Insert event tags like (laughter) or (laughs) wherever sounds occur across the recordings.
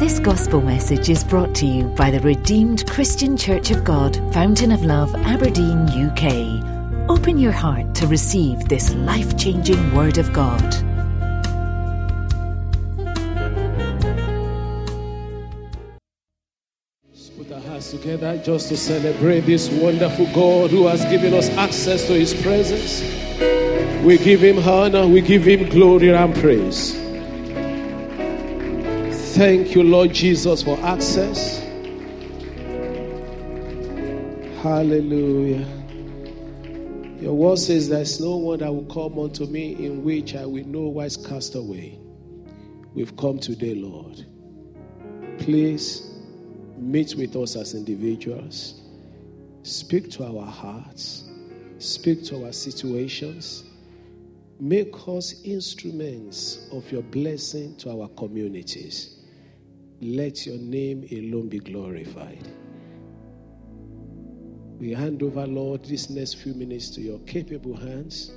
This gospel message is brought to you by the Redeemed Christian Church of God, Fountain of Love, Aberdeen, UK. Open your heart to receive this life changing Word of God. Put our hands together just to celebrate this wonderful God who has given us access to His presence. We give Him honor, we give Him glory and praise. Thank you, Lord Jesus, for access. Hallelujah. Your word says, There's no one that will come unto me in which I will no wise cast away. We've come today, Lord. Please meet with us as individuals. Speak to our hearts. Speak to our situations. Make us instruments of your blessing to our communities. Let your name alone be glorified. We hand over, Lord, these next few minutes to your capable hands.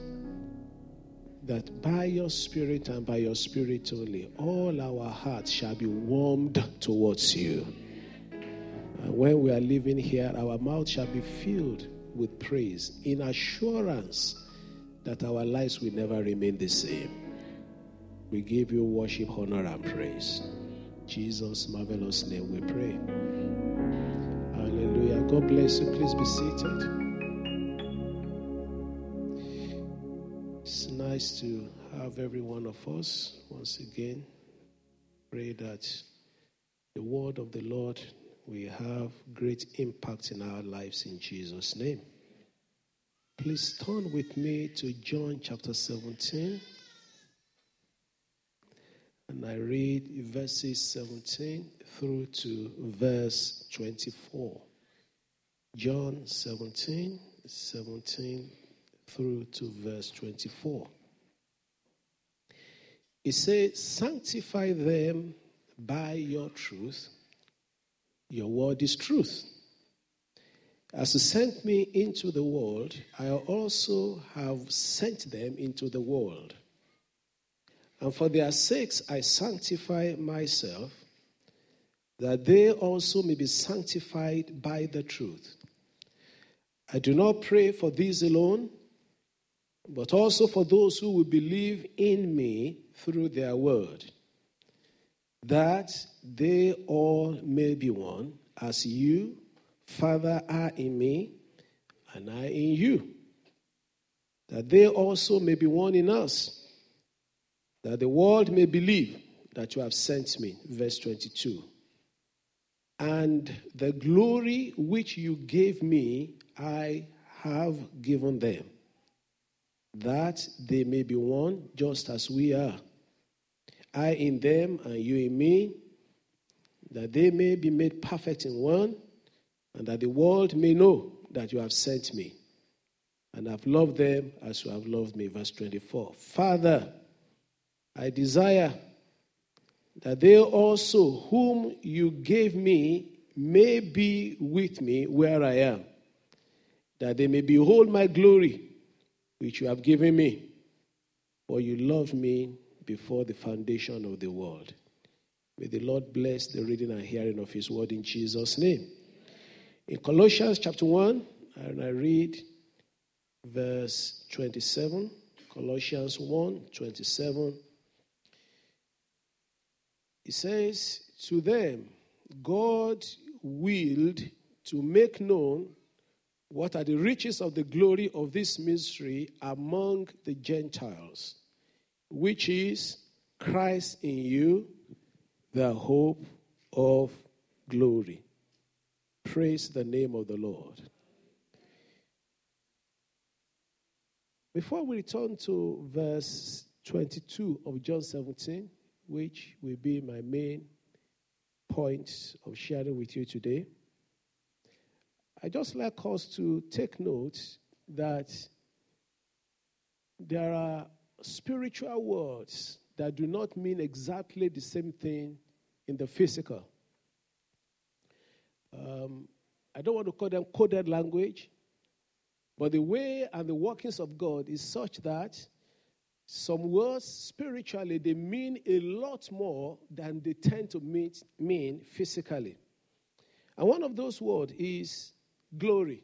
That by your spirit and by your spirit only, all our hearts shall be warmed towards you. And when we are living here, our mouth shall be filled with praise in assurance that our lives will never remain the same. We give you worship, honor, and praise. Jesus' marvelous name we pray. Hallelujah. God bless you. Please be seated. It's nice to have every one of us once again. Pray that the word of the Lord will have great impact in our lives in Jesus' name. Please turn with me to John chapter 17. And I read verses 17 through to verse 24. John 17, 17 through to verse 24. It says, Sanctify them by your truth. Your word is truth. As you sent me into the world, I also have sent them into the world. And for their sakes I sanctify myself, that they also may be sanctified by the truth. I do not pray for these alone, but also for those who will believe in me through their word, that they all may be one, as you, Father, are in me, and I in you, that they also may be one in us that the world may believe that you have sent me. Verse 22. And the glory which you gave me, I have given them, that they may be one just as we are. I in them and you in me, that they may be made perfect in one, and that the world may know that you have sent me, and have loved them as you have loved me. Verse 24. Father, I desire that they also, whom you gave me, may be with me where I am, that they may behold my glory, which you have given me. For you loved me before the foundation of the world. May the Lord bless the reading and hearing of his word in Jesus' name. In Colossians chapter 1, and I read verse 27, Colossians 1 27. It says, To them, God willed to make known what are the riches of the glory of this mystery among the Gentiles, which is Christ in you, the hope of glory. Praise the name of the Lord. Before we return to verse 22 of John 17, which will be my main points of sharing with you today. I just like us to take note that there are spiritual words that do not mean exactly the same thing in the physical. Um, I don't want to call them coded language, but the way and the workings of God is such that some words spiritually they mean a lot more than they tend to mean physically. And one of those words is glory.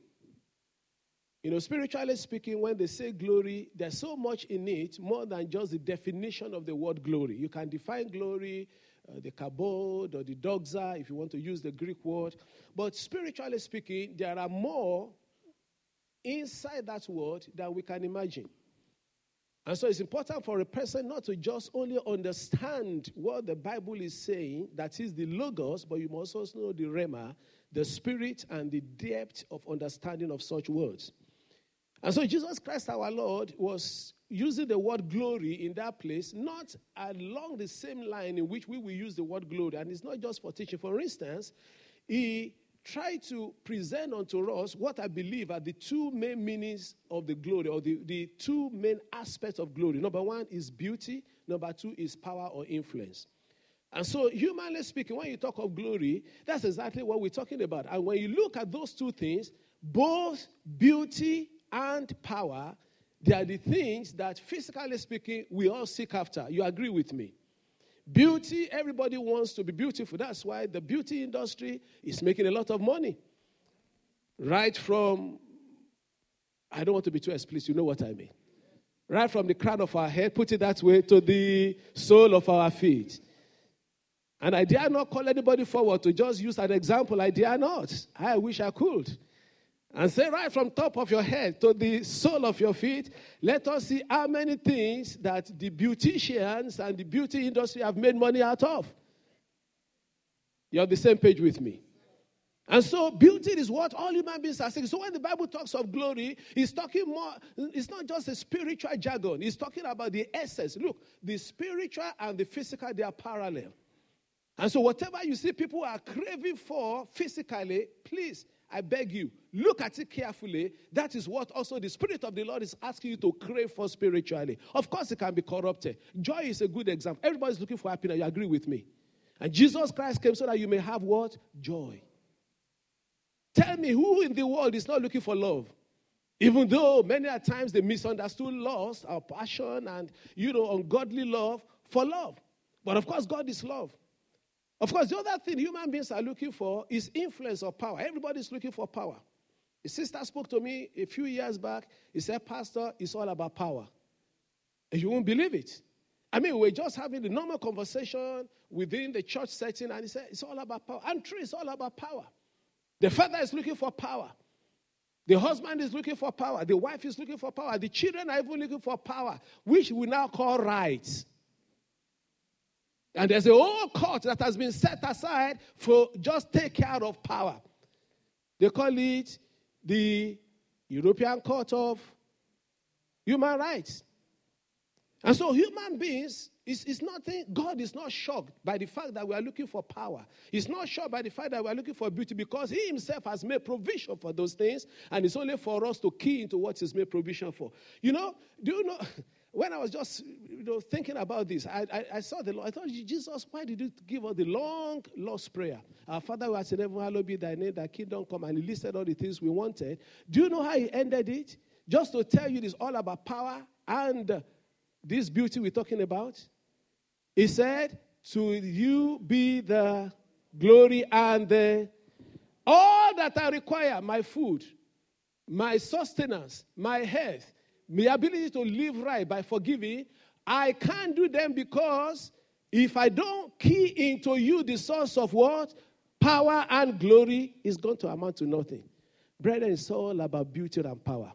You know, spiritually speaking, when they say glory, there's so much in it more than just the definition of the word glory. You can define glory, uh, the kabod or the doxa, if you want to use the Greek word. But spiritually speaking, there are more inside that word than we can imagine. And so it's important for a person not to just only understand what the Bible is saying, that is the logos, but you must also know the rhema, the spirit, and the depth of understanding of such words. And so Jesus Christ our Lord was using the word glory in that place, not along the same line in which we will use the word glory. And it's not just for teaching. For instance, he tried to present unto us what I believe are the two main meanings of the glory, or the, the two main aspects of glory. Number one is beauty, number two is power or influence. And so, humanly speaking, when you talk of glory, that's exactly what we're talking about. And when you look at those two things, both beauty and power, they are the things that, physically speaking, we all seek after. You agree with me? Beauty, everybody wants to be beautiful. That's why the beauty industry is making a lot of money. Right from, I don't want to be too explicit, you know what I mean. Right from the crown of our head, put it that way, to the sole of our feet. And I dare not call anybody forward to just use an example. I dare not. I wish I could. And say right from top of your head to the sole of your feet, let us see how many things that the beauticians and the beauty industry have made money out of. You're on the same page with me. And so beauty is what all human beings are saying. So when the Bible talks of glory, it's talking more, it's not just a spiritual jargon, it's talking about the essence. Look, the spiritual and the physical, they are parallel. And so whatever you see people are craving for physically, please I beg you, look at it carefully. That is what also the Spirit of the Lord is asking you to crave for spiritually. Of course, it can be corrupted. Joy is a good example. Everybody's looking for happiness. You agree with me? And Jesus Christ came so that you may have what? Joy. Tell me who in the world is not looking for love? Even though many a times they misunderstood lust, our passion, and you know, ungodly love for love. But of course, God is love. Of course, the other thing human beings are looking for is influence or power. Everybody's looking for power. A sister spoke to me a few years back. He said, Pastor, it's all about power. And you won't believe it. I mean, we're just having the normal conversation within the church setting, and he said, It's all about power. And true, it's all about power. The father is looking for power. The husband is looking for power. The wife is looking for power. The children are even looking for power, which we now call rights. And there's a whole court that has been set aside for just take care of power. They call it the European Court of Human Rights. And so human beings is, is nothing, God is not shocked by the fact that we are looking for power. He's not shocked by the fact that we are looking for beauty because He Himself has made provision for those things, and it's only for us to key into what He's made provision for. You know, do you know? (laughs) when I was just you know, thinking about this, I, I, I, saw the Lord. I thought, Jesus, why did you give us the long lost prayer? Our Father who art in heaven, hallowed be thy name, thy kingdom come. And he listed all the things we wanted. Do you know how he ended it? Just to tell you this all about power and this beauty we're talking about. He said, To you be the glory and the all that I require, my food, my sustenance, my health, my ability to live right by forgiving, I can't do them because if I don't key into you the source of what? Power and glory is going to amount to nothing. Brethren, it's all about beauty and power.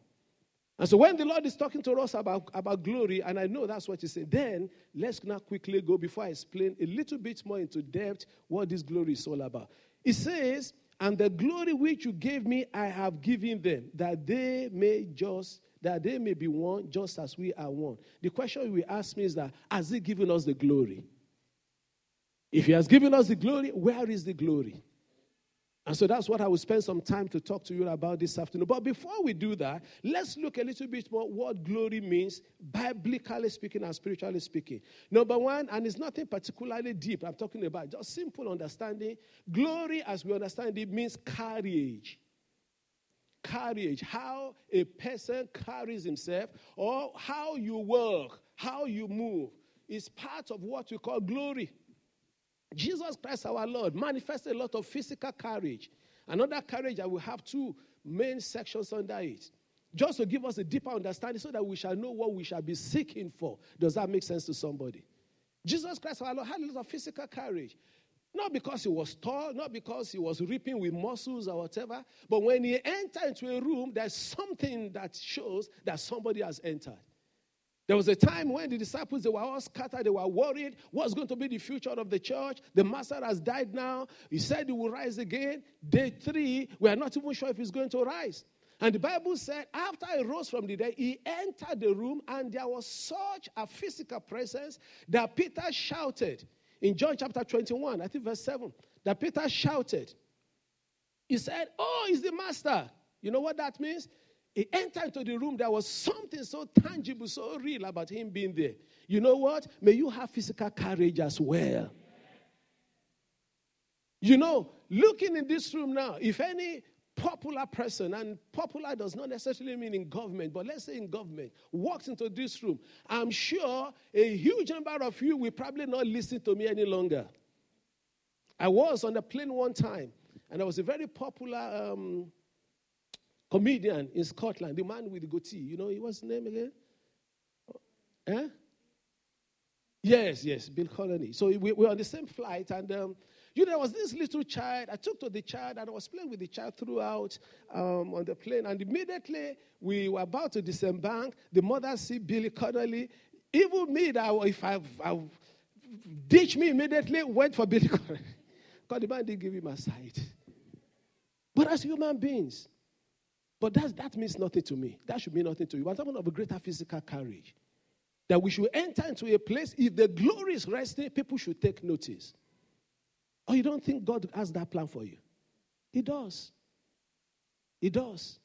And so when the Lord is talking to us about, about glory, and I know that's what he's said, then let's now quickly go before I explain a little bit more into depth what this glory is all about. He says, And the glory which you gave me, I have given them, that they may just that they may be one just as we are one. The question we ask me is that has he given us the glory? If he has given us the glory, where is the glory? And so that's what I will spend some time to talk to you about this afternoon. But before we do that, let's look a little bit more what glory means, biblically speaking and spiritually speaking. Number one, and it's nothing particularly deep, I'm talking about just simple understanding. Glory, as we understand it, means carriage carriage, how a person carries himself, or how you work, how you move is part of what we call glory. Jesus Christ, our Lord, manifests a lot of physical courage. Another courage that will have two main sections under it. Just to give us a deeper understanding so that we shall know what we shall be seeking for. Does that make sense to somebody? Jesus Christ, our Lord, had a lot of physical courage. Not because he was tall, not because he was ripping with muscles or whatever, but when he entered into a room, there's something that shows that somebody has entered. There was a time when the disciples they were all scattered, they were worried. What's going to be the future of the church? The master has died now. He said he will rise again. Day three, we are not even sure if he's going to rise. And the Bible said, after he rose from the dead, he entered the room, and there was such a physical presence that Peter shouted in John chapter 21, I think verse 7, that Peter shouted. He said, Oh, he's the master. You know what that means? He entered into the room. There was something so tangible, so real about him being there. You know what? May you have physical courage as well. You know, looking in this room now, if any popular person, and popular does not necessarily mean in government, but let's say in government, walks into this room, I'm sure a huge number of you will probably not listen to me any longer. I was on a plane one time, and I was a very popular um, comedian in Scotland, the man with the goatee. You know, what's his name again? Eh? Yes, yes, Bill Connolly. So we, we were on the same flight, and um, you know, there was this little child. I took to the child and I was playing with the child throughout um, on the plane. And immediately we were about to disembark. The mother see Billy Connolly. Even me, that if I, I ditch me immediately, went for Billy Connolly. (laughs) Because the man didn't give him a sight. But as human beings, but that, that means nothing to me. That should mean nothing to you. I'm talking of a greater physical courage. That we should enter into a place, if the glory is resting, people should take notice. Or you don't think God has that plan for you? He does. He does.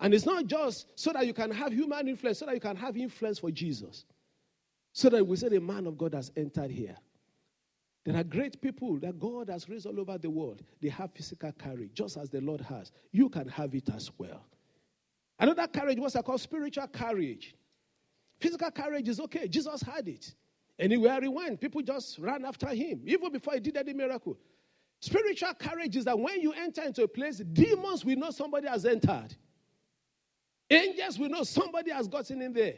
And it's not just so that you can have human influence, so that you can have influence for Jesus. So that we say the man of God has entered here. There are great people that God has raised all over the world. They have physical courage, just as the Lord has. You can have it as well. Another courage was called spiritual courage. Physical courage is okay. Jesus had it. Anywhere he went, people just ran after him, even before he did any miracle. Spiritual courage is that when you enter into a place, demons will know somebody has entered. Angels will know somebody has gotten in there.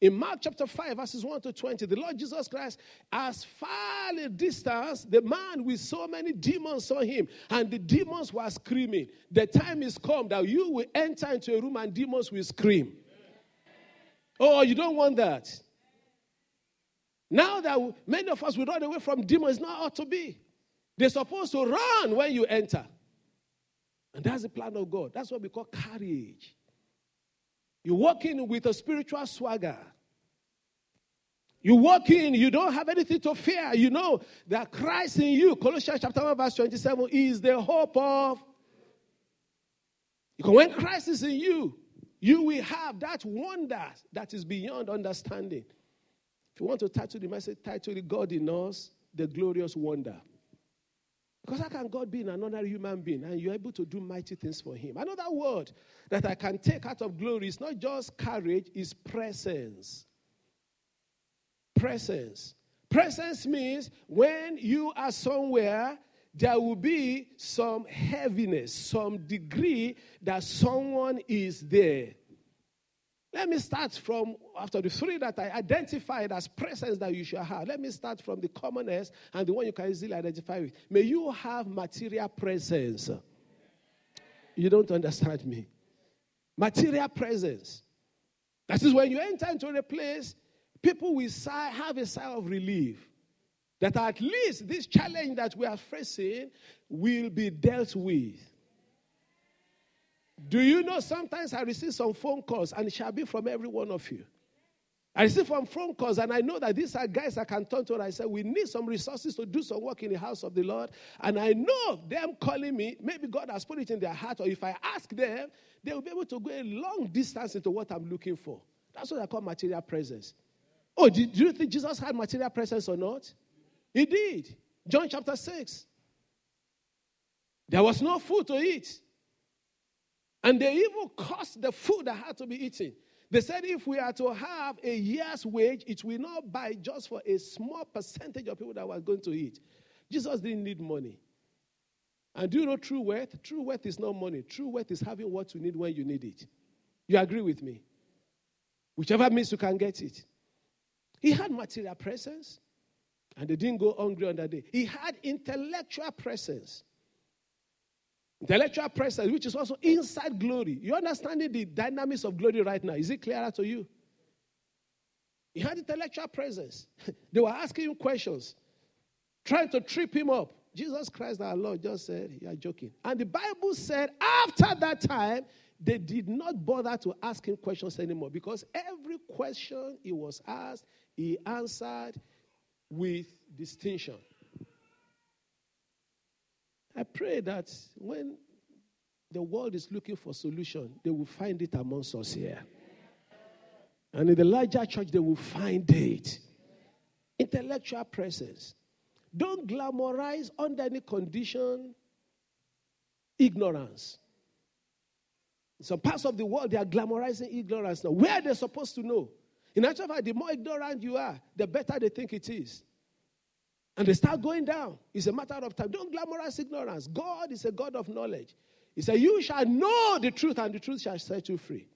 In Mark chapter 5, verses 1 to 20, the Lord Jesus Christ, as far a distance, the man with so many demons saw him, and the demons were screaming. The time is come that you will enter into a room and demons will scream. Oh, you don't want that. Now that many of us will run away from demons, not ought to be. They're supposed to run when you enter. And that's the plan of God. That's what we call courage. You walk in with a spiritual swagger. You walk in, you don't have anything to fear. You know that Christ in you, Colossians chapter 1, verse 27, is the hope of. Because when Christ is in you, you will have that wonder that is beyond understanding. If you want to title the message, title it God in us, the glorious wonder. Because how can God be in another human being and you're able to do mighty things for him? Another word that I can take out of glory is not just courage, is presence. Presence. Presence means when you are somewhere, there will be some heaviness, some degree that someone is there. Let me start from after the three that I identified as presence that you should have. Let me start from the commonest and the one you can easily identify with. May you have material presence. You don't understand me. Material presence. That is when you enter into a place, people will sigh, have a sigh of relief. That at least this challenge that we are facing will be dealt with. Do you know sometimes I receive some phone calls and it shall be from every one of you? I receive some phone calls and I know that these are guys I can turn to and I say, we need some resources to do some work in the house of the Lord. And I know them calling me, maybe God has put it in their heart, or if I ask them, they will be able to go a long distance into what I'm looking for. That's what I call material presence. Oh, do you think Jesus had material presence or not? He did. John chapter 6. There was no food to eat. And they even cost the food that had to be eaten. They said if we are to have a year's wage, it will not buy just for a small percentage of people that were going to eat. Jesus didn't need money. And do you know true wealth? True wealth is not money. True wealth is having what you need when you need it. You agree with me? Whichever means you can get it. He had material presence, and they didn't go hungry on that day. He had intellectual presence. Intellectual presence, which is also inside glory. You understanding the dynamics of glory right now? Is it clearer to you? He had intellectual presence. (laughs) they were asking him questions, trying to trip him up. Jesus Christ, our Lord, just said, You are joking. And the Bible said, after that time, they did not bother to ask him questions anymore because every question he was asked, he answered with distinction. I pray that when the world is looking for solution, they will find it amongst us here. And in the larger church, they will find it. Intellectual presence. Don't glamorize under any condition ignorance. Some parts of the world, they are glamorizing ignorance now. Where are they supposed to know? In actual fact, the more ignorant you are, the better they think it is. And they start going down. It's a matter of time. Don't glamorize ignorance. God is a God of knowledge. He said, You shall know the truth, and the truth shall set you free.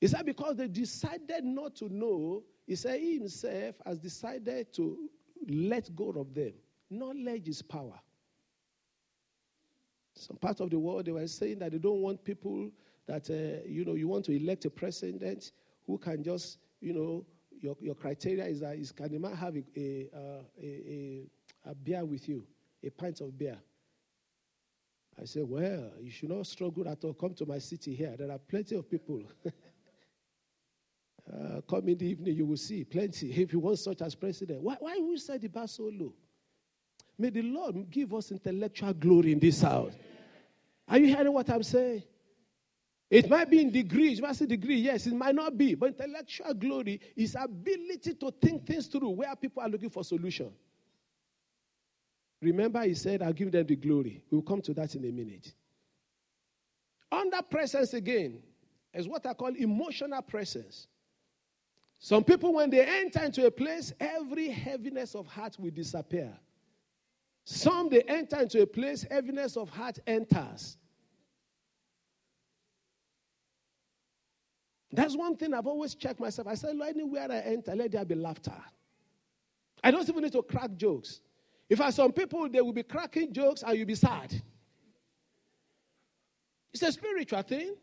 He said, Because they decided not to know, he said, He himself has decided to let go of them. Knowledge is power. Some part of the world, they were saying that they don't want people that, uh, you know, you want to elect a president who can just, you know, your, your criteria is that is, can the man have a, a, a, a, a beer with you, a pint of beer? I said, well, you should not struggle at all. Come to my city here. There are plenty of people. (laughs) uh, come in the evening, you will see plenty. If you want such as president, why, why you set the bar so low? May the Lord give us intellectual glory in this house. Are you hearing what I'm saying? It might be in degrees. You might say degree, yes, it might not be. But intellectual glory is ability to think things through where people are looking for solution. Remember, he said, I'll give them the glory. We'll come to that in a minute. Under presence again is what I call emotional presence. Some people, when they enter into a place, every heaviness of heart will disappear. Some, they enter into a place, heaviness of heart enters. That's one thing I've always checked myself. I said, anywhere I enter, let there be laughter. I don't even need to crack jokes. If I some people, they will be cracking jokes and you'll be sad. It's a spiritual thing.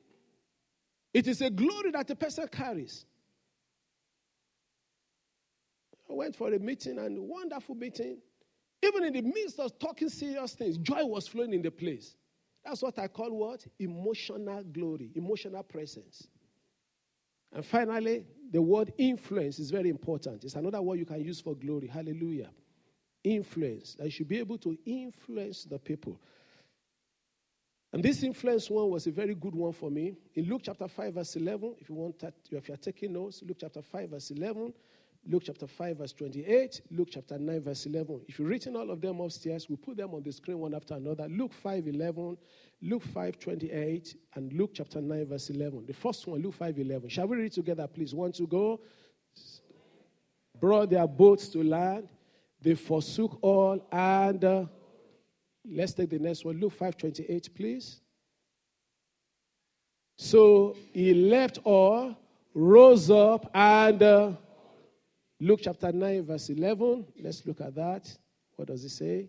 It is a glory that a person carries. I went for a meeting and a wonderful meeting. Even in the midst of talking serious things, joy was flowing in the place. That's what I call what? Emotional glory, emotional presence. And finally, the word influence is very important. It's another word you can use for glory. Hallelujah. Influence. You should be able to influence the people. And this influence one was a very good one for me. In Luke chapter 5, verse 11, if you want that, if you're taking notes, Luke chapter 5, verse 11, Luke chapter 5, verse 28, Luke chapter 9, verse 11. If you've written all of them upstairs, we put them on the screen one after another. Luke 5, 11, Luke 5, 28, and Luke chapter 9, verse 11. The first one, Luke 5, 11. Shall we read together, please? One to go. Brought their boats to land. They forsook all and uh, let's take the next one. Luke 5, 28, please. So he left all, rose up, and uh, Luke chapter 9, verse 11. Let's look at that. What does it say?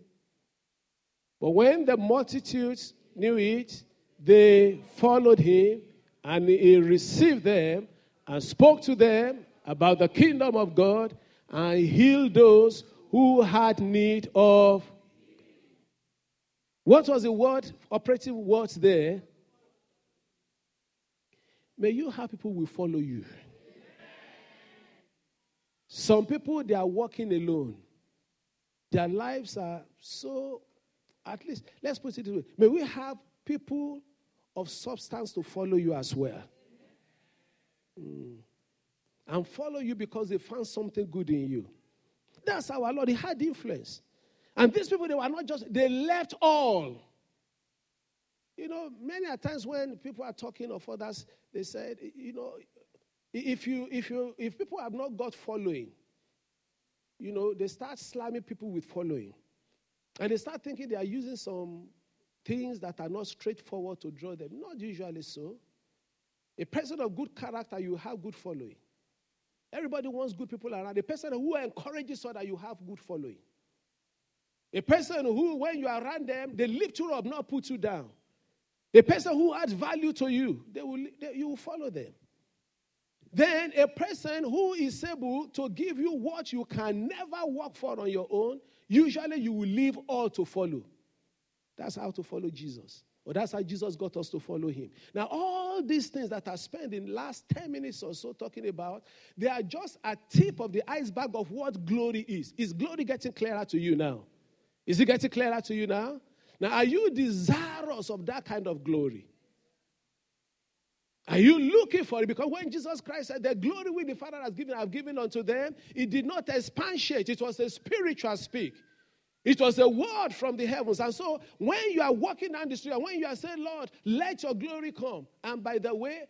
But when the multitudes knew it, they followed him, and he received them and spoke to them about the kingdom of God and healed those who had need of. What was the word, operative words there? May you have people will follow you. Some people, they are walking alone. Their lives are so, at least, let's put it this way. May we have people of substance to follow you as well. Mm. And follow you because they found something good in you. That's our Lord. He had influence. And these people, they were not just, they left all. You know, many a times when people are talking of others, they said, you know, if you if you if people have not got following, you know, they start slamming people with following. And they start thinking they are using some things that are not straightforward to draw them. Not usually so. A person of good character, you have good following. Everybody wants good people around. A person who encourages so that you have good following. A person who, when you are around them, they lift you up, not put you down. A person who adds value to you, they will, they, you will follow them. Then a person who is able to give you what you can never work for on your own, usually you will leave all to follow. That's how to follow Jesus. Or that's how Jesus got us to follow him. Now, all these things that I spent in last 10 minutes or so talking about, they are just a tip of the iceberg of what glory is. Is glory getting clearer to you now? Is it getting clearer to you now? Now, are you desirous of that kind of glory? Are you looking for it? Because when Jesus Christ said, The glory which the Father has given, I've given unto them, it did not expatiate, it was a spiritual speak. It was a word from the heavens. And so when you are walking down the street and when you are saying, Lord, let your glory come. And by the way,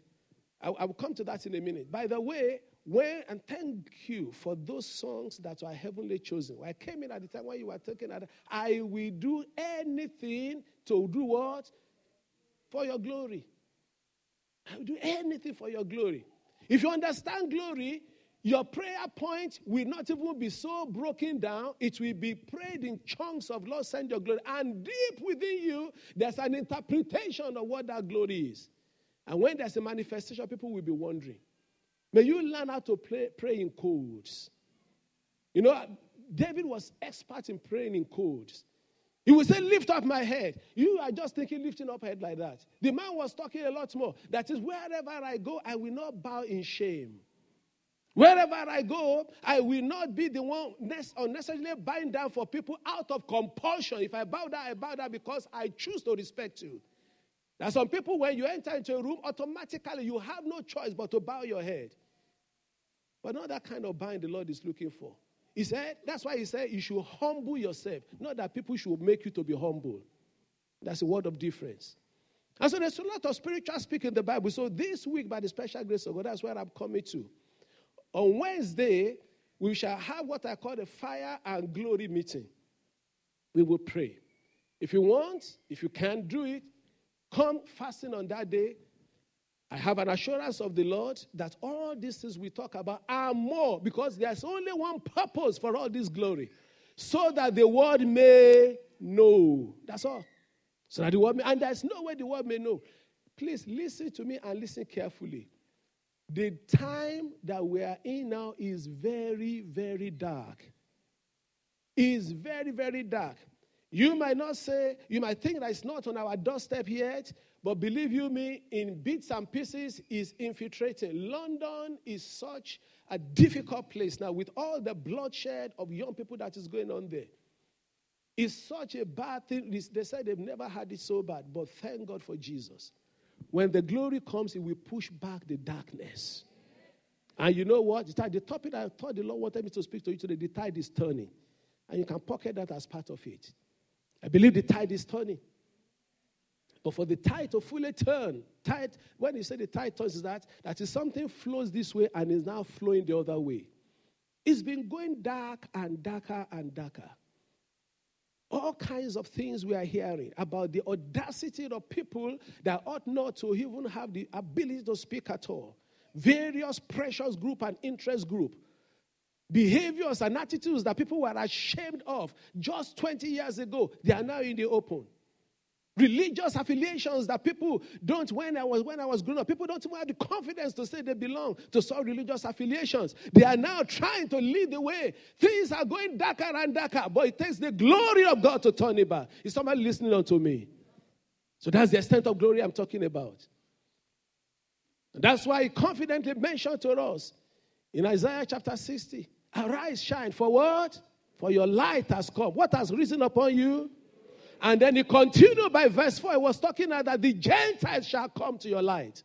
(laughs) I, I will come to that in a minute. By the way, when and thank you for those songs that are heavenly chosen. I came in at the time when you were talking at I will do anything to do what? For your glory. I will do anything for your glory. If you understand glory, your prayer point will not even be so broken down. It will be prayed in chunks of Lord, send your glory. And deep within you, there's an interpretation of what that glory is. And when there's a manifestation, people will be wondering. May you learn how to pray, pray in codes. You know, David was expert in praying in codes. He would say, Lift up my head. You are just thinking lifting up head like that. The man was talking a lot more. That is, wherever I go, I will not bow in shame. Wherever I go, I will not be the one unnecessarily bowing down for people out of compulsion. If I bow down, I bow down because I choose to respect you. Are some people, when you enter into a room, automatically you have no choice but to bow your head. But not that kind of bowing the Lord is looking for. He said, that's why he said you should humble yourself. Not that people should make you to be humble. That's a word of difference. And so there's a lot of spiritual speak in the Bible. So this week, by the special grace of God, that's where I'm coming to. On Wednesday, we shall have what I call a fire and glory meeting. We will pray. If you want, if you can't do it, come fasting on that day I have an assurance of the Lord that all these things we talk about are more because there's only one purpose for all this glory so that the world may know. That's all. So that the world may, and there's no way the world may know. Please listen to me and listen carefully. The time that we are in now is very, very dark. Is very, very dark. You might not say, you might think that it's not on our doorstep yet, but believe you me, in bits and pieces is infiltrating. London is such a difficult place now with all the bloodshed of young people that is going on there. It's such a bad thing. They said they've never had it so bad, but thank God for Jesus. When the glory comes, it will push back the darkness. And you know what? The topic I thought the Lord wanted me to speak to you today, the tide is turning. And you can pocket that as part of it. I believe the tide is turning. But for the tide to fully turn, tide, when you say the tide turns, is that that is something flows this way and is now flowing the other way. It's been going dark and darker and darker. All kinds of things we are hearing about the audacity of people that ought not to even have the ability to speak at all. Various precious group and interest group behaviors and attitudes that people were ashamed of just 20 years ago, they are now in the open religious affiliations that people don't when I was when I was growing up. People don't even have the confidence to say they belong to some religious affiliations. They are now trying to lead the way. Things are going darker and darker, but it takes the glory of God to turn it back. Is somebody listening on to me? So that's the extent of glory I'm talking about. And that's why he confidently mentioned to us in Isaiah chapter 60 Arise, shine, for what? For your light has come. What has risen upon you? And then he continued by verse 4. He was talking about that the Gentiles shall come to your light.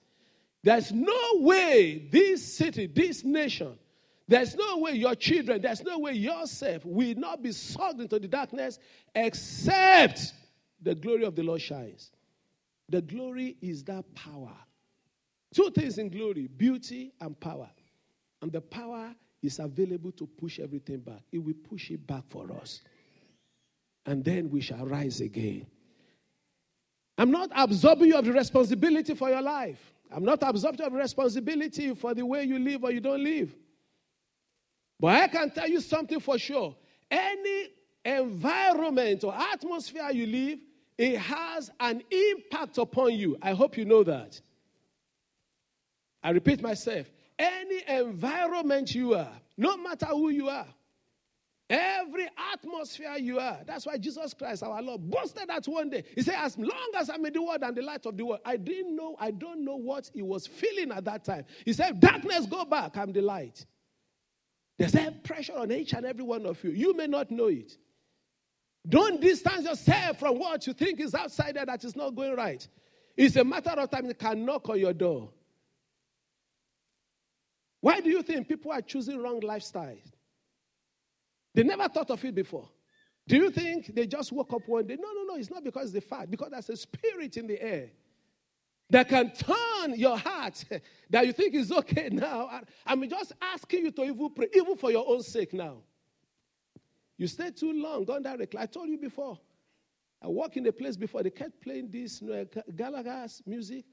There's no way this city, this nation, there's no way your children, there's no way yourself will not be sucked into the darkness except the glory of the Lord shines. The glory is that power. Two things in glory beauty and power. And the power is available to push everything back. It will push it back for us. And then we shall rise again. I'm not absorbing you of the responsibility for your life. I'm not absorbing of responsibility for the way you live or you don't live. But I can tell you something for sure. Any environment or atmosphere you live, it has an impact upon you. I hope you know that. I repeat myself any environment you are, no matter who you are, every atmosphere you are. That's why Jesus Christ, our Lord, boasted that one day. He said, As long as I'm in the world and the light of the world, I didn't know, I don't know what he was feeling at that time. He said, Darkness, go back, I'm the light. There's a pressure on each and every one of you. You may not know it. Don't distance yourself from what you think is outside there that is not going right. It's a matter of time it can knock on your door. Why do you think people are choosing wrong lifestyles? They never thought of it before. Do you think they just woke up one day? No, no, no. It's not because they fat. Because there's a spirit in the air that can turn your heart (laughs) that you think is okay now. I'm just asking you to even pray, even for your own sake now. You stay too long on that recline. I told you before. I walked in a place before, they kept playing this you know, Gallagher's music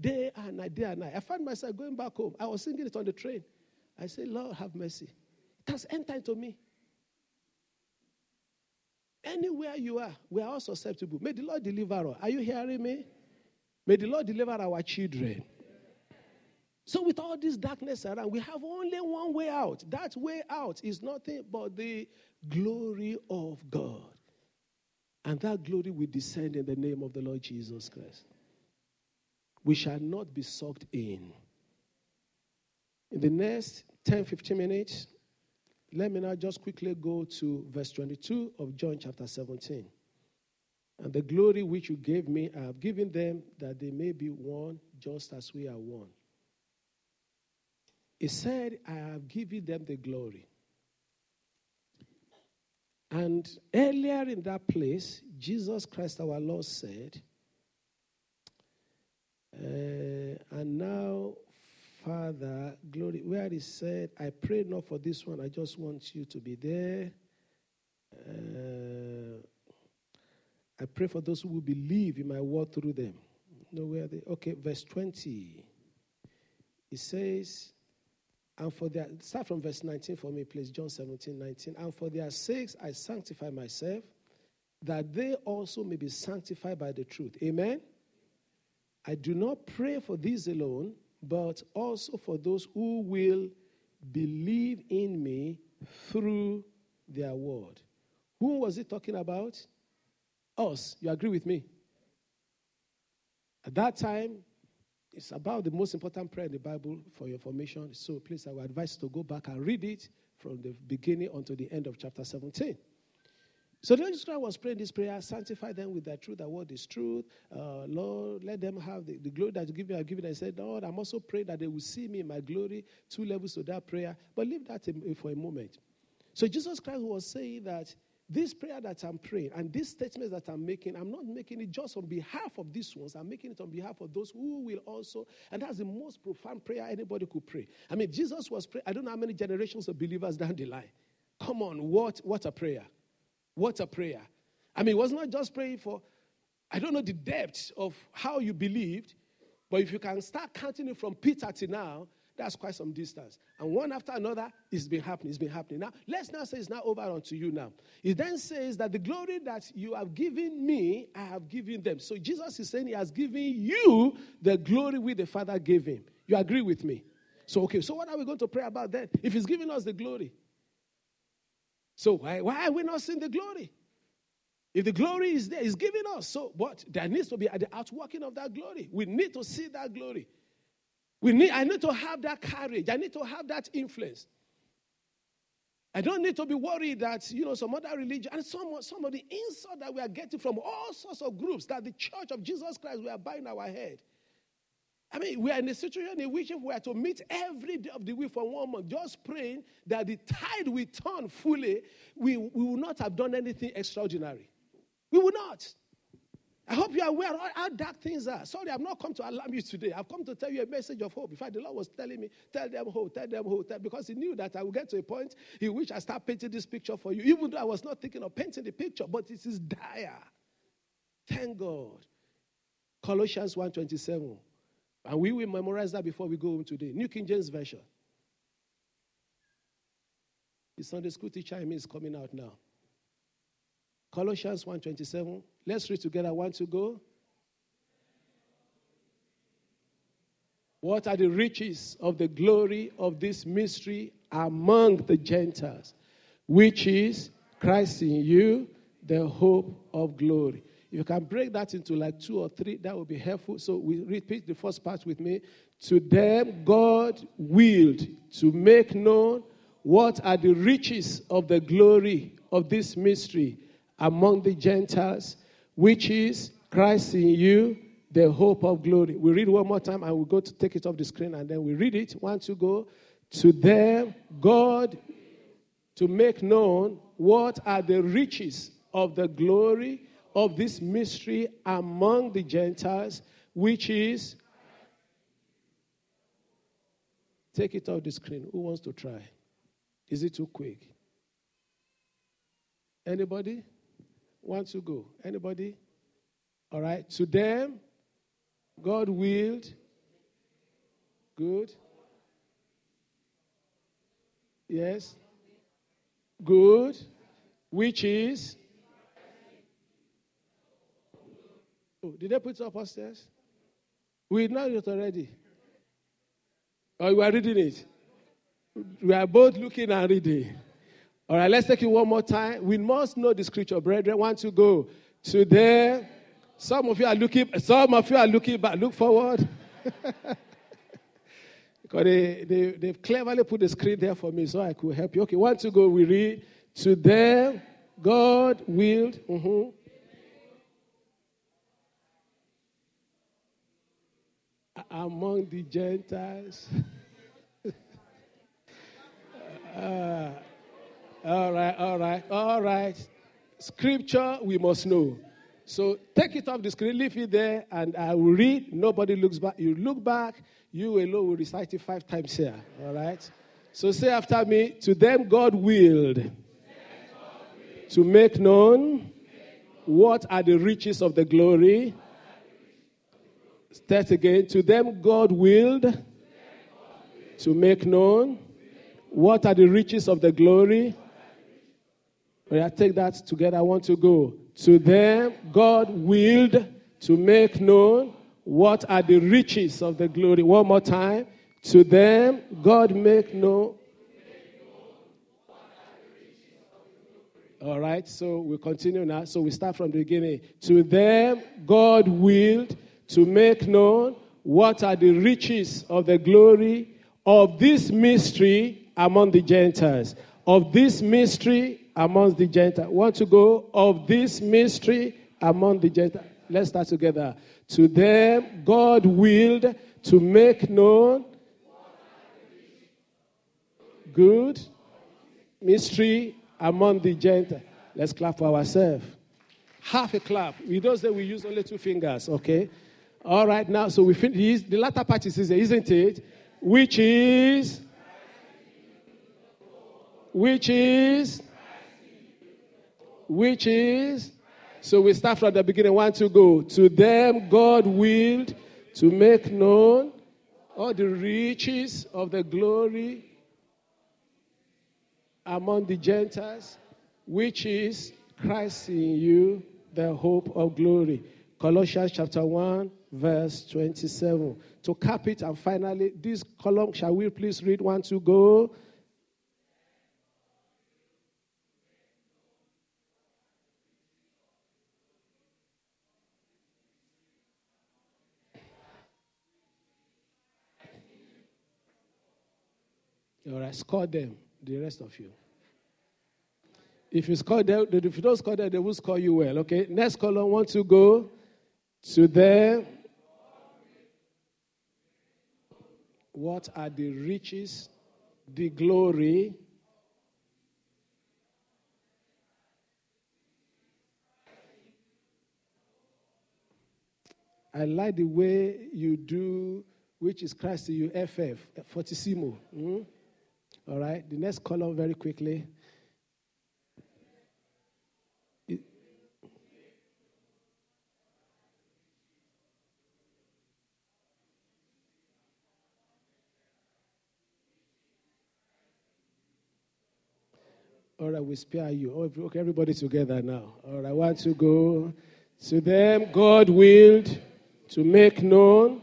day and night, day and night. I found myself going back home. I was singing it on the train. I said, Lord, have mercy. It has entered into me. Anywhere you are, we are all susceptible. May the Lord deliver us. Are you hearing me? May the Lord deliver our children. So, with all this darkness around, we have only one way out. That way out is nothing but the glory of God. And that glory will descend in the name of the Lord Jesus Christ. We shall not be sucked in. In the next 10 15 minutes, let me now just quickly go to verse 22 of John chapter 17. And the glory which you gave me, I have given them that they may be one just as we are one. He said, I have given them the glory. And earlier in that place, Jesus Christ our Lord said, uh, and now Father, glory, where he said, I pray not for this one, I just want you to be there. Uh, I pray for those who will believe in my word through them. know where they, okay, verse 20. It says, and for their, start from verse 19 for me, please, John 17, 19. And for their sakes I sanctify myself, that they also may be sanctified by the truth. Amen? I do not pray for these alone but also for those who will believe in me through their word. Who was he talking about? Us. You agree with me? At that time, it's about the most important prayer in the Bible for your formation. So please, I would advise you to go back and read it from the beginning until the end of chapter 17. So the Israel was praying this prayer, sanctify them with the truth, that word is truth. Uh, Lord, let them have the, the glory that you give me, I've given. I said, Lord, I'm also praying that they will see me in my glory. Two levels to that prayer. But leave that in, for a moment. So Jesus Christ was saying that this prayer that I'm praying and these statements that I'm making, I'm not making it just on behalf of these ones. I'm making it on behalf of those who will also, and that's the most profound prayer anybody could pray. I mean, Jesus was praying, I don't know how many generations of believers down the line. Come on, what, what a prayer. What a prayer. I mean, it was not just praying for, I don't know the depth of how you believed, but if you can start counting it from Peter to now, that's quite some distance. And one after another, it's been happening, it's been happening. Now, let's now say it's now over unto you now. It then says that the glory that you have given me, I have given them. So Jesus is saying he has given you the glory which the Father gave him. You agree with me? So, okay, so what are we going to pray about then? If he's giving us the glory, so why, why are we not seeing the glory? If the glory is there, it's giving us. So what? There needs to be the outworking of that glory. We need to see that glory. We need, I need to have that courage. I need to have that influence. I don't need to be worried that, you know, some other religion and some, some of the insult that we are getting from all sorts of groups that the church of Jesus Christ, we are buying our head. I mean, we are in a situation in which if we are to meet every day of the week for one month, just praying that the tide will turn fully, we, we will not have done anything extraordinary. We will not. I hope you are aware how dark things are. Sorry, I've not come to alarm you today. I've come to tell you a message of hope. In fact, the Lord was telling me, tell them hope, tell them hope, tell, because He knew that I would get to a point in which I start painting this picture for you, even though I was not thinking of painting the picture, but it is dire. Thank God. Colossians 1.27. And we will memorize that before we go home today. New King James Version. The Sunday school teacher in me is coming out now. Colossians 1.27. Let's read together. One to go. What are the riches of the glory of this mystery among the Gentiles, which is Christ in you, the hope of glory? If you can break that into like two or three, that would be helpful. So we repeat the first part with me. To them, God willed to make known what are the riches of the glory of this mystery among the Gentiles, which is Christ in you, the hope of glory. We read one more time and we go to take it off the screen and then we read it. One to go. To them, God to make known what are the riches of the glory of this mystery among the Gentiles, which is. Take it off the screen. Who wants to try? Is it too quick? Anybody? Want to go? Anybody? All right. To them, God willed. Good. Yes. Good. Which is. Oh, did they put it up upstairs? We know it already. Or oh, you are reading it? We are both looking and reading. All right, let's take it one more time. We must know the scripture, brethren. Want to go to there? Some of you are looking. Some of you are looking back. Look forward. (laughs) because they, they, they've cleverly put the screen there for me so I could help you. Okay, want to go? We read. To them, God willed. Mm-hmm. Among the Gentiles. (laughs) uh, all right, all right, all right. Scripture we must know. So take it off the screen, leave it there, and I will read. Nobody looks back. You look back, you alone will recite it five times here. All right? So say after me, to them God willed to make known what are the riches of the glory Start again. To them, God willed to make known what are the riches of the glory. I take that together, I want to go. To them, God willed to make known what are the riches of the glory. One more time. To them, God make known. All right, so we continue now. So we start from the beginning. To them, God willed to make known what are the riches of the glory of this mystery among the Gentiles. Of this mystery among the Gentiles. Want to go? Of this mystery among the Gentiles. Let's start together. To them, God willed to make known good mystery among the Gentiles. Let's clap for ourselves. Half a clap. We don't say we use only two fingers, okay? All right, now, so we finish. The latter part is, isn't it? Which is, which is, which is. So we start from the beginning. One to go. To them, God willed to make known all the riches of the glory among the Gentiles, which is Christ in you, the hope of glory. Colossians chapter 1 verse 27. To cap it, and finally, this column, shall we please read one to go? All right, score them, the rest of you. If you score them, if you don't score them, they will score you well. Okay, next column, one to go to them What are the riches, the glory, I like the way you do, which is Christ to you, FF, Fortissimo. Mm? All right, the next column very quickly. All right, we spare you. Oh, okay, everybody together now. All right, I want to go to them. God willed to make known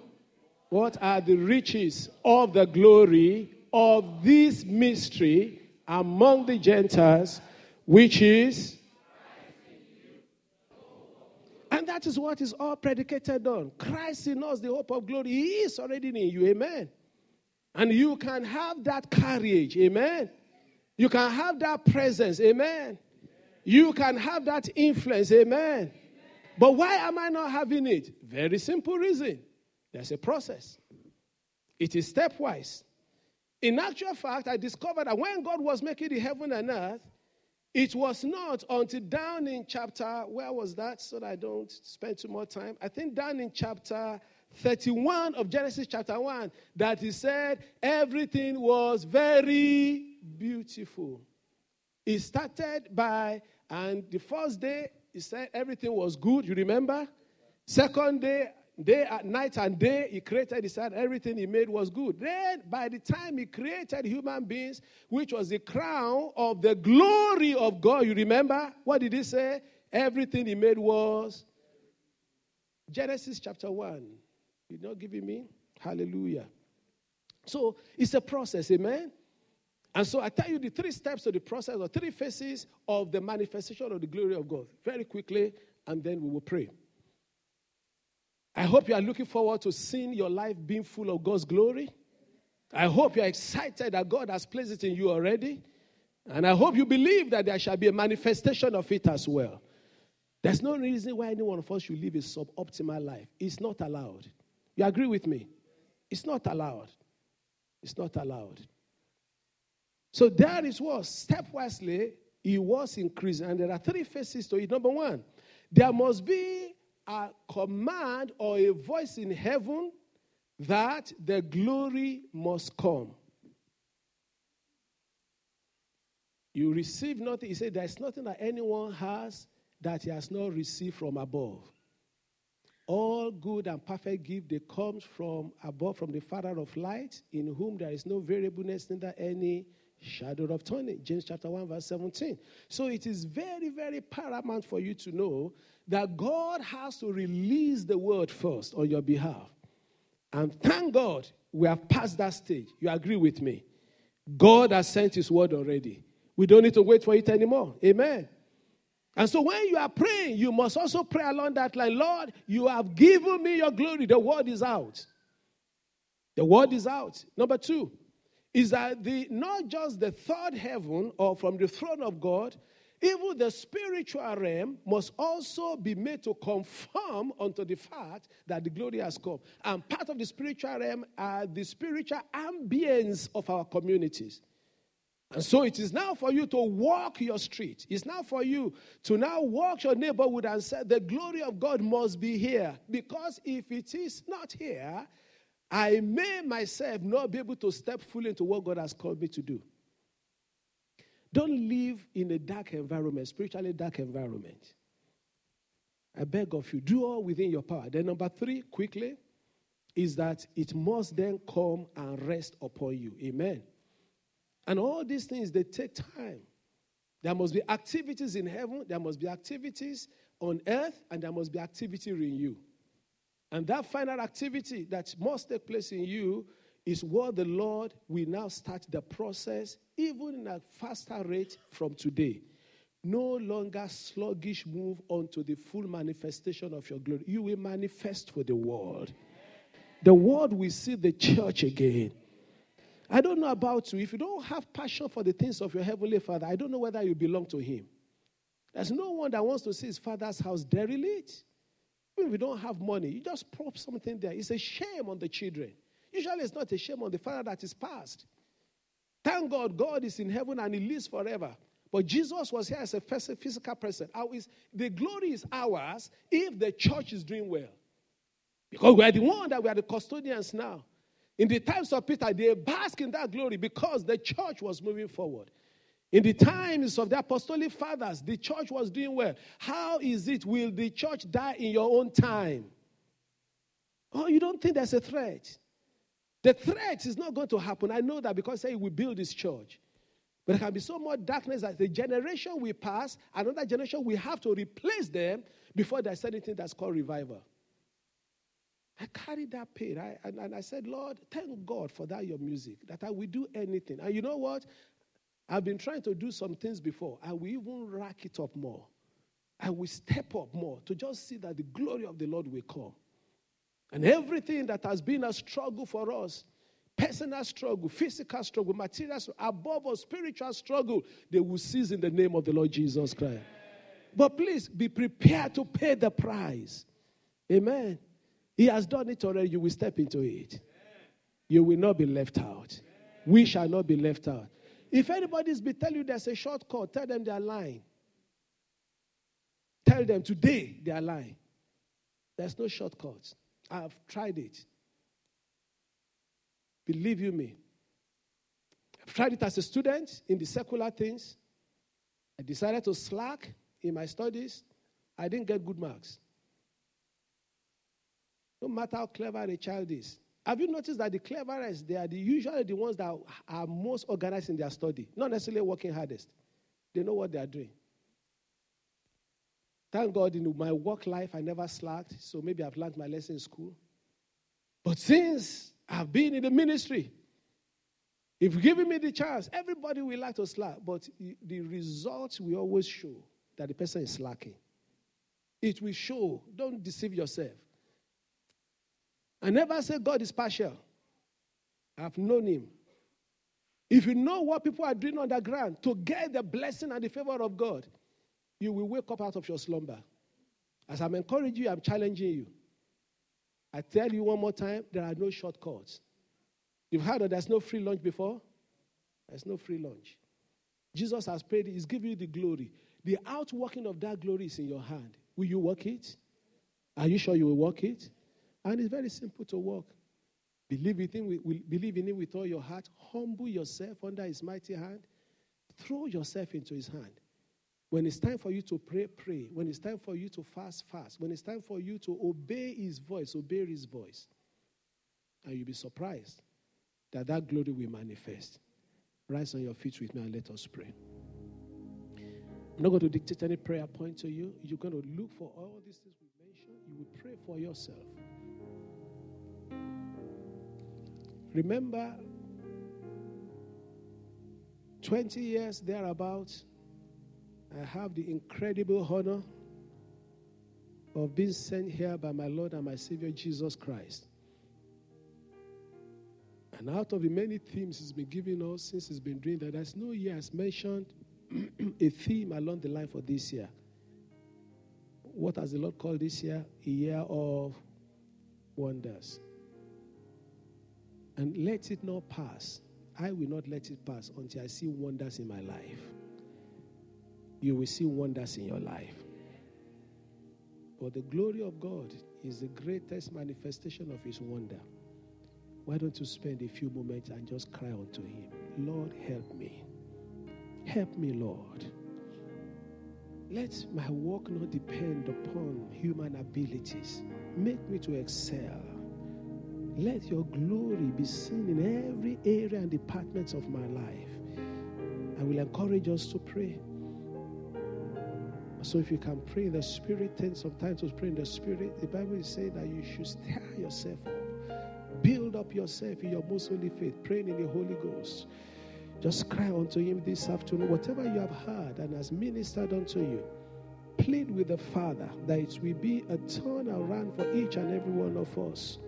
what are the riches of the glory of this mystery among the Gentiles, which is. And that is what is all predicated on. Christ in us, the hope of glory. He is already in you. Amen. And you can have that courage. Amen. You can have that presence. Amen. You can have that influence. Amen. But why am I not having it? Very simple reason. There's a process. It is stepwise. In actual fact, I discovered that when God was making the heaven and earth, it was not until down in chapter, where was that? So that I don't spend too much time. I think down in chapter 31 of Genesis chapter 1 that he said everything was very beautiful. It started by, and the first day, he said everything was good. You remember? Second day, day at night and day, he created, he said everything he made was good. Then, by the time he created human beings, which was the crown of the glory of God, you remember? What did he say? Everything he made was Genesis chapter 1. You're not giving me? Hallelujah. So it's a process, amen? And so I tell you the three steps of the process, or three phases of the manifestation of the glory of God, very quickly, and then we will pray. I hope you are looking forward to seeing your life being full of God's glory. I hope you are excited that God has placed it in you already. And I hope you believe that there shall be a manifestation of it as well. There's no reason why any one of us should live a suboptimal life. It's not allowed. You agree with me? It's not allowed. It's not allowed. So that is what stepwisely he was increasing. And there are three phases to it. Number one, there must be a command or a voice in heaven that the glory must come. You receive nothing. He said, There's nothing that anyone has that he has not received from above. All good and perfect gift they comes from above, from the Father of light, in whom there is no variableness, neither any shadow of turning. James chapter 1, verse 17. So it is very, very paramount for you to know that God has to release the word first on your behalf. And thank God we have passed that stage. You agree with me? God has sent his word already. We don't need to wait for it anymore. Amen. And so when you are praying, you must also pray along that line Lord, you have given me your glory. The word is out. The word is out. Number two, is that the not just the third heaven or from the throne of God, even the spiritual realm must also be made to conform unto the fact that the glory has come. And part of the spiritual realm are the spiritual ambience of our communities. And so it is now for you to walk your street. It's now for you to now walk your neighborhood and say, The glory of God must be here. Because if it is not here, I may myself not be able to step fully into what God has called me to do. Don't live in a dark environment, spiritually dark environment. I beg of you, do all within your power. Then, number three, quickly, is that it must then come and rest upon you. Amen. And all these things, they take time. There must be activities in heaven, there must be activities on earth, and there must be activity in you. And that final activity that must take place in you is what the Lord will now start the process, even in a faster rate from today. No longer sluggish move on to the full manifestation of your glory. You will manifest for the world. The world will see the church again. I don't know about you. If you don't have passion for the things of your heavenly Father, I don't know whether you belong to Him. There's no one that wants to see his father's house derelict. Even if you don't have money, you just prop something there. It's a shame on the children. Usually, it's not a shame on the father that is passed. Thank God, God is in heaven and He lives forever. But Jesus was here as a physical person. the glory is ours if the church is doing well. Because we are the one that we are the custodians now. In the times of Peter, they bask in that glory because the church was moving forward. In the times of the apostolic fathers, the church was doing well. How is it? Will the church die in your own time? Oh, you don't think there's a threat? The threat is not going to happen. I know that because say we build this church. But there can be so much darkness that the generation we pass, another generation we have to replace them before there's anything that's called revival. I carried that pain. I, and, and I said, Lord, thank God for that, your music, that I will do anything. And you know what? I've been trying to do some things before. I will even rack it up more. I will step up more to just see that the glory of the Lord will come. And everything that has been a struggle for us personal struggle, physical struggle, material struggle, above all, spiritual struggle they will cease in the name of the Lord Jesus Christ. But please be prepared to pay the price. Amen. He has done it already. You will step into it. You will not be left out. We shall not be left out. If anybody's be telling you there's a shortcut, tell them they're lying. Tell them today they are lying. There's no shortcut. I've tried it. Believe you me. I've tried it as a student in the secular things. I decided to slack in my studies. I didn't get good marks. No matter how clever a child is, have you noticed that the cleverest, they are the, usually the ones that are most organized in their study, not necessarily working hardest. They know what they are doing. Thank God in my work life, I never slacked, so maybe I've learned my lesson in school. But since I've been in the ministry, if you give me the chance, everybody will like to slack, but the results will always show that the person is slacking. It will show. Don't deceive yourself. I never say God is partial. I've known him. If you know what people are doing underground to get the blessing and the favor of God, you will wake up out of your slumber. As I'm encouraging you, I'm challenging you. I tell you one more time there are no shortcuts. You've heard that there's no free lunch before? There's no free lunch. Jesus has prayed, He's giving you the glory. The outworking of that glory is in your hand. Will you work it? Are you sure you will work it? And it's very simple to walk. Believe in, him, believe in him with all your heart. Humble yourself under his mighty hand. Throw yourself into his hand. When it's time for you to pray, pray. When it's time for you to fast, fast. When it's time for you to obey his voice, obey his voice. And you'll be surprised that that glory will manifest. Rise on your feet with me and let us pray. I'm not going to dictate any prayer point to you. You're going to look for all these things we mentioned. You will pray for yourself. Remember, 20 years thereabouts, I have the incredible honor of being sent here by my Lord and my Savior Jesus Christ. And out of the many themes He's been giving us since He's been doing that, there's no year has mentioned (clears throat) a theme along the line for this year. What has the Lord called this year? A year of wonders. And let it not pass. I will not let it pass until I see wonders in my life. You will see wonders in your life. But the glory of God is the greatest manifestation of His wonder. Why don't you spend a few moments and just cry unto Him, Lord, help me. Help me, Lord. Let my work not depend upon human abilities. Make me to excel. Let your glory be seen in every area and departments of my life. I will encourage us to pray. So if you can pray in the spirit, take some time to pray in the spirit. The Bible is saying that you should stir yourself up. Build up yourself in your most holy faith, praying in the Holy Ghost. Just cry unto him this afternoon. Whatever you have heard and has ministered unto you, plead with the Father that it will be a turnaround for each and every one of us.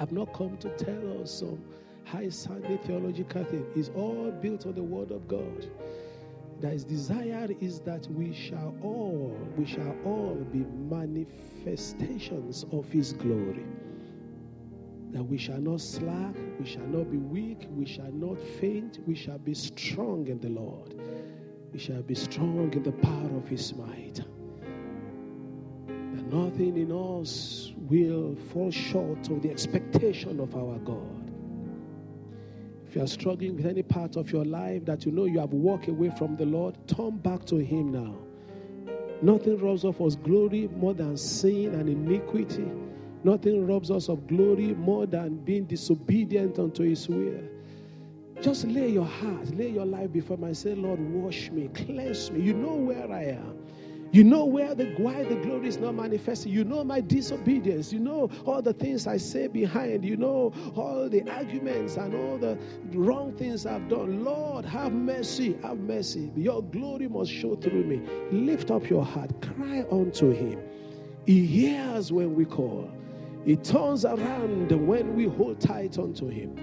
I've not come to tell us some high sounding theological thing. It's all built on the Word of God. That his desire is that we shall all, we shall all be manifestations of his glory. That we shall not slack, we shall not be weak, we shall not faint, we shall be strong in the Lord. We shall be strong in the power of his might. That Nothing in us will fall short of the expectation of our God. If you are struggling with any part of your life that you know you have walked away from the Lord, turn back to Him now. Nothing robs of us glory more than sin and iniquity. Nothing robs us of glory more than being disobedient unto His will. Just lay your heart, lay your life before Him and say, Lord, wash me, cleanse me. You know where I am. You know where the why the glory is not manifesting. You know my disobedience. You know all the things I say behind. You know all the arguments and all the wrong things I've done. Lord, have mercy. Have mercy. Your glory must show through me. Lift up your heart. Cry unto him. He hears when we call. He turns around when we hold tight unto him.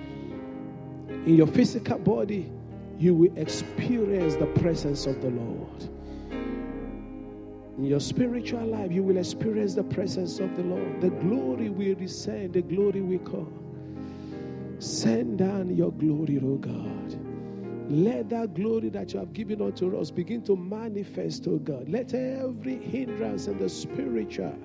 In your physical body, you will experience the presence of the Lord. In your spiritual life, you will experience the presence of the Lord. The glory will descend, the glory will come. Send down your glory, O God. Let that glory that you have given unto us begin to manifest, O God. Let every hindrance in the spiritual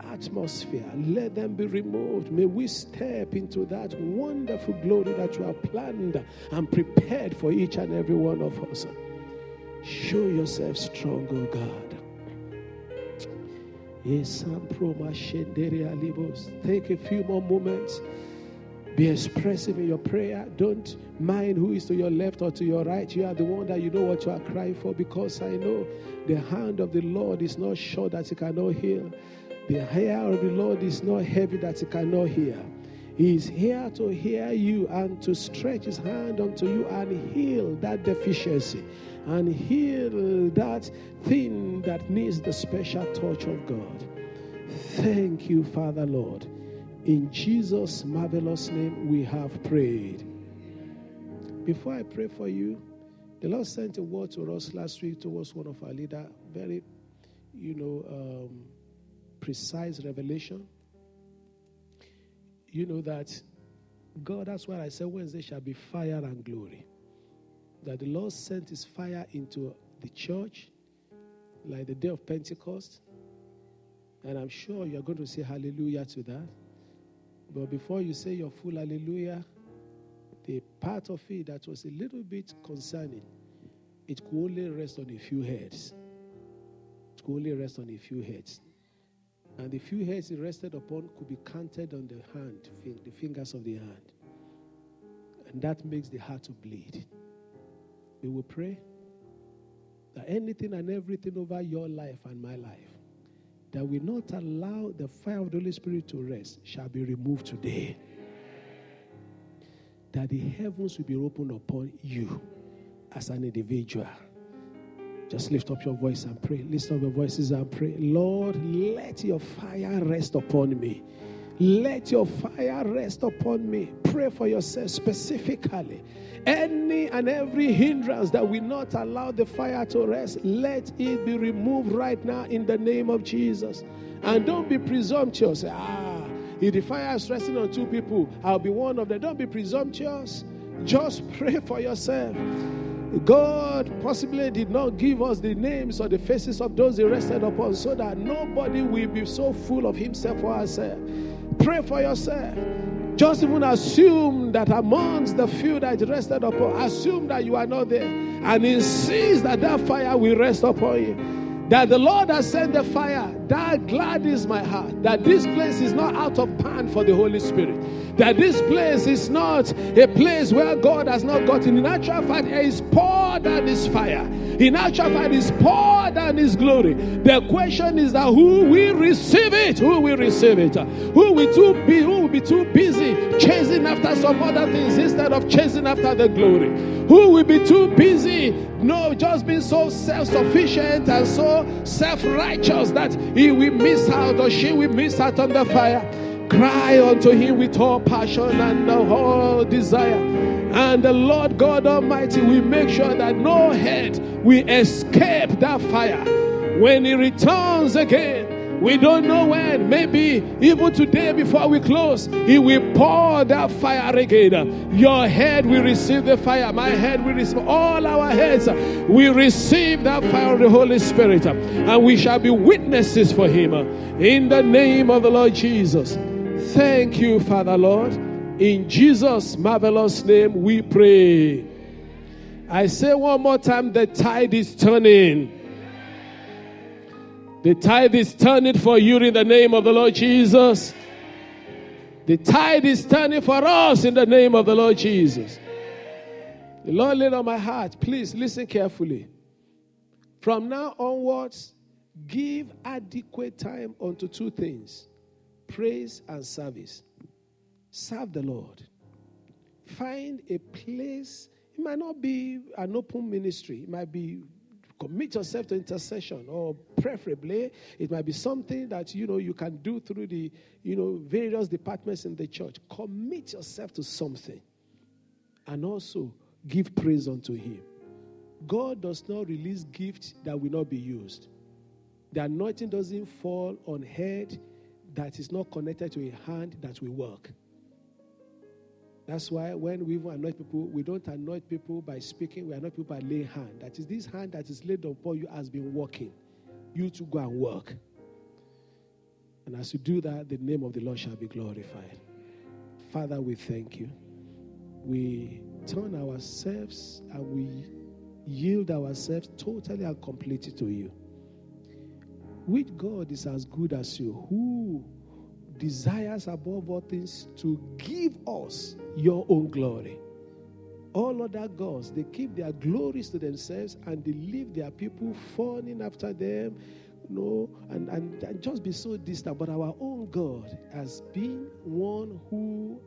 atmosphere, let them be removed. May we step into that wonderful glory that you have planned and prepared for each and every one of us. Show yourself strong, O God. Take a few more moments. Be expressive in your prayer. Don't mind who is to your left or to your right. You are the one that you know what you are crying for because I know the hand of the Lord is not short that it cannot heal. The hair of the Lord is not heavy that it cannot hear. He is here to hear you and to stretch his hand unto you and heal that deficiency and heal that thing that needs the special touch of God. Thank you, Father Lord. In Jesus' marvelous name, we have prayed. Before I pray for you, the Lord sent a word to us last week towards one of our leader, very, you know, um, precise revelation. You know that God, that's why I said Wednesday shall be fire and glory that the Lord sent his fire into the church, like the day of Pentecost. And I'm sure you're going to say hallelujah to that. But before you say your full hallelujah, the part of it that was a little bit concerning, it could only rest on a few heads. It could only rest on a few heads. And the few heads it rested upon could be counted on the hand, the fingers of the hand. And that makes the heart to bleed we will pray that anything and everything over your life and my life that will not allow the fire of the Holy Spirit to rest shall be removed today. That the heavens will be opened upon you as an individual. Just lift up your voice and pray. Lift up your voices and pray. Lord, let your fire rest upon me. Let your fire rest upon me. Pray for yourself specifically. Any and every hindrance that will not allow the fire to rest, let it be removed right now in the name of Jesus. And don't be presumptuous. Ah, if the fire is resting on two people, I'll be one of them. Don't be presumptuous. Just (laughs) pray for yourself. God possibly did not give us the names or the faces of those he rested upon so that nobody will be so full of himself or herself. Pray for yourself. Just even assume that amongst the few that rested upon, assume that you are not there and insist that that fire will rest upon you. That the Lord has sent the fire, that gladdens my heart. That this place is not out of pan for the Holy Spirit. That this place is not a place where God has not gotten. In actual fact, He is poured down His fire. In actual fact, is poured down His glory. The question is that who will receive it? Who will receive it? Who will too be? Who will be too busy chasing after some other things instead of chasing after the glory? Who will be too busy? No, just being so self-sufficient and so self righteous that he will miss out or she will miss out on the fire. Cry unto him with all passion and all desire. And the Lord God Almighty will make sure that no head will escape that fire. When he returns again, We don't know when. Maybe even today before we close, He will pour that fire again. Your head will receive the fire. My head will receive. All our heads will receive that fire of the Holy Spirit. And we shall be witnesses for Him. In the name of the Lord Jesus. Thank you, Father Lord. In Jesus' marvelous name we pray. I say one more time the tide is turning. The tide is turning for you in the name of the Lord Jesus. The tide is turning for us in the name of the Lord Jesus. The Lord laid on my heart. Please listen carefully. From now onwards, give adequate time unto two things praise and service. Serve the Lord. Find a place. It might not be an open ministry, it might be commit yourself to intercession or preferably it might be something that you know you can do through the you know various departments in the church. Commit yourself to something and also give praise unto him. God does not release gifts that will not be used. The anointing doesn't fall on head that is not connected to a hand that will work that's why when we even anoint people, we don't anoint people by speaking, we anoint people by laying hand. That is, this hand that is laid upon you has been working. You to go and work. And as you do that, the name of the Lord shall be glorified. Father, we thank you. We turn ourselves and we yield ourselves totally and completely to you. Which God is as good as you, who desires above all things to give us your own glory. All other gods, they keep their glories to themselves and they leave their people fawning after them, you know, and, and, and just be so distant. But our own God has been one who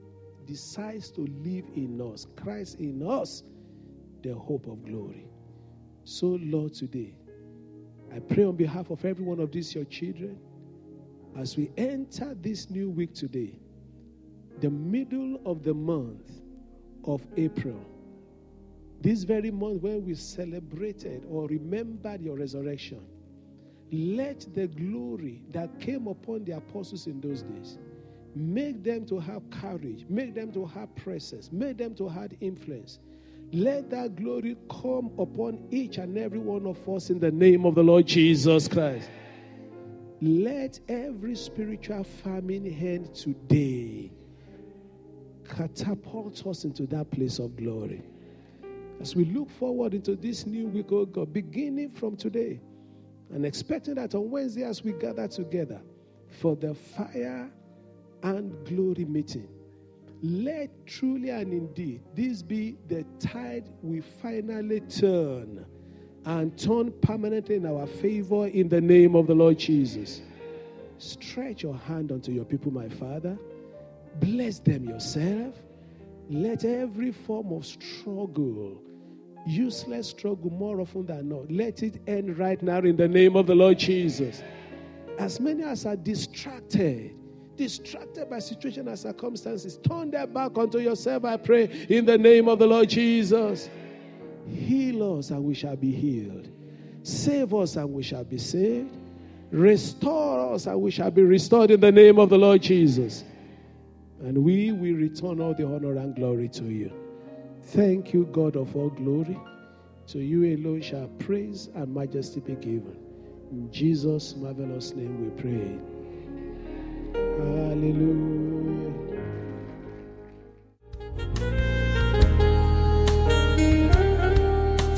decides to live in us, Christ in us, the hope of glory. So, Lord, today, I pray on behalf of every one of these, your children, as we enter this new week today, the middle of the month of April, this very month when we celebrated or remembered your resurrection, let the glory that came upon the apostles in those days make them to have courage, make them to have presence, make them to have influence. Let that glory come upon each and every one of us in the name of the Lord Jesus Christ. Let every spiritual famine end today catapult us into that place of glory. As we look forward into this new week, oh God, beginning from today, and expecting that on Wednesday as we gather together for the fire and glory meeting, let truly and indeed this be the tide we finally turn and turn permanently in our favor in the name of the Lord Jesus. Stretch your hand unto your people, my Father. Bless them yourself. Let every form of struggle, useless struggle, more often than not, let it end right now in the name of the Lord Jesus. As many as are distracted, distracted by situation and circumstances, turn their back unto yourself, I pray, in the name of the Lord Jesus. Heal us and we shall be healed. Save us and we shall be saved. Restore us and we shall be restored in the name of the Lord Jesus. And we will return all the honor and glory to you. Thank you, God of all glory. To you alone shall praise and majesty be given. In Jesus' marvelous name we pray. Hallelujah.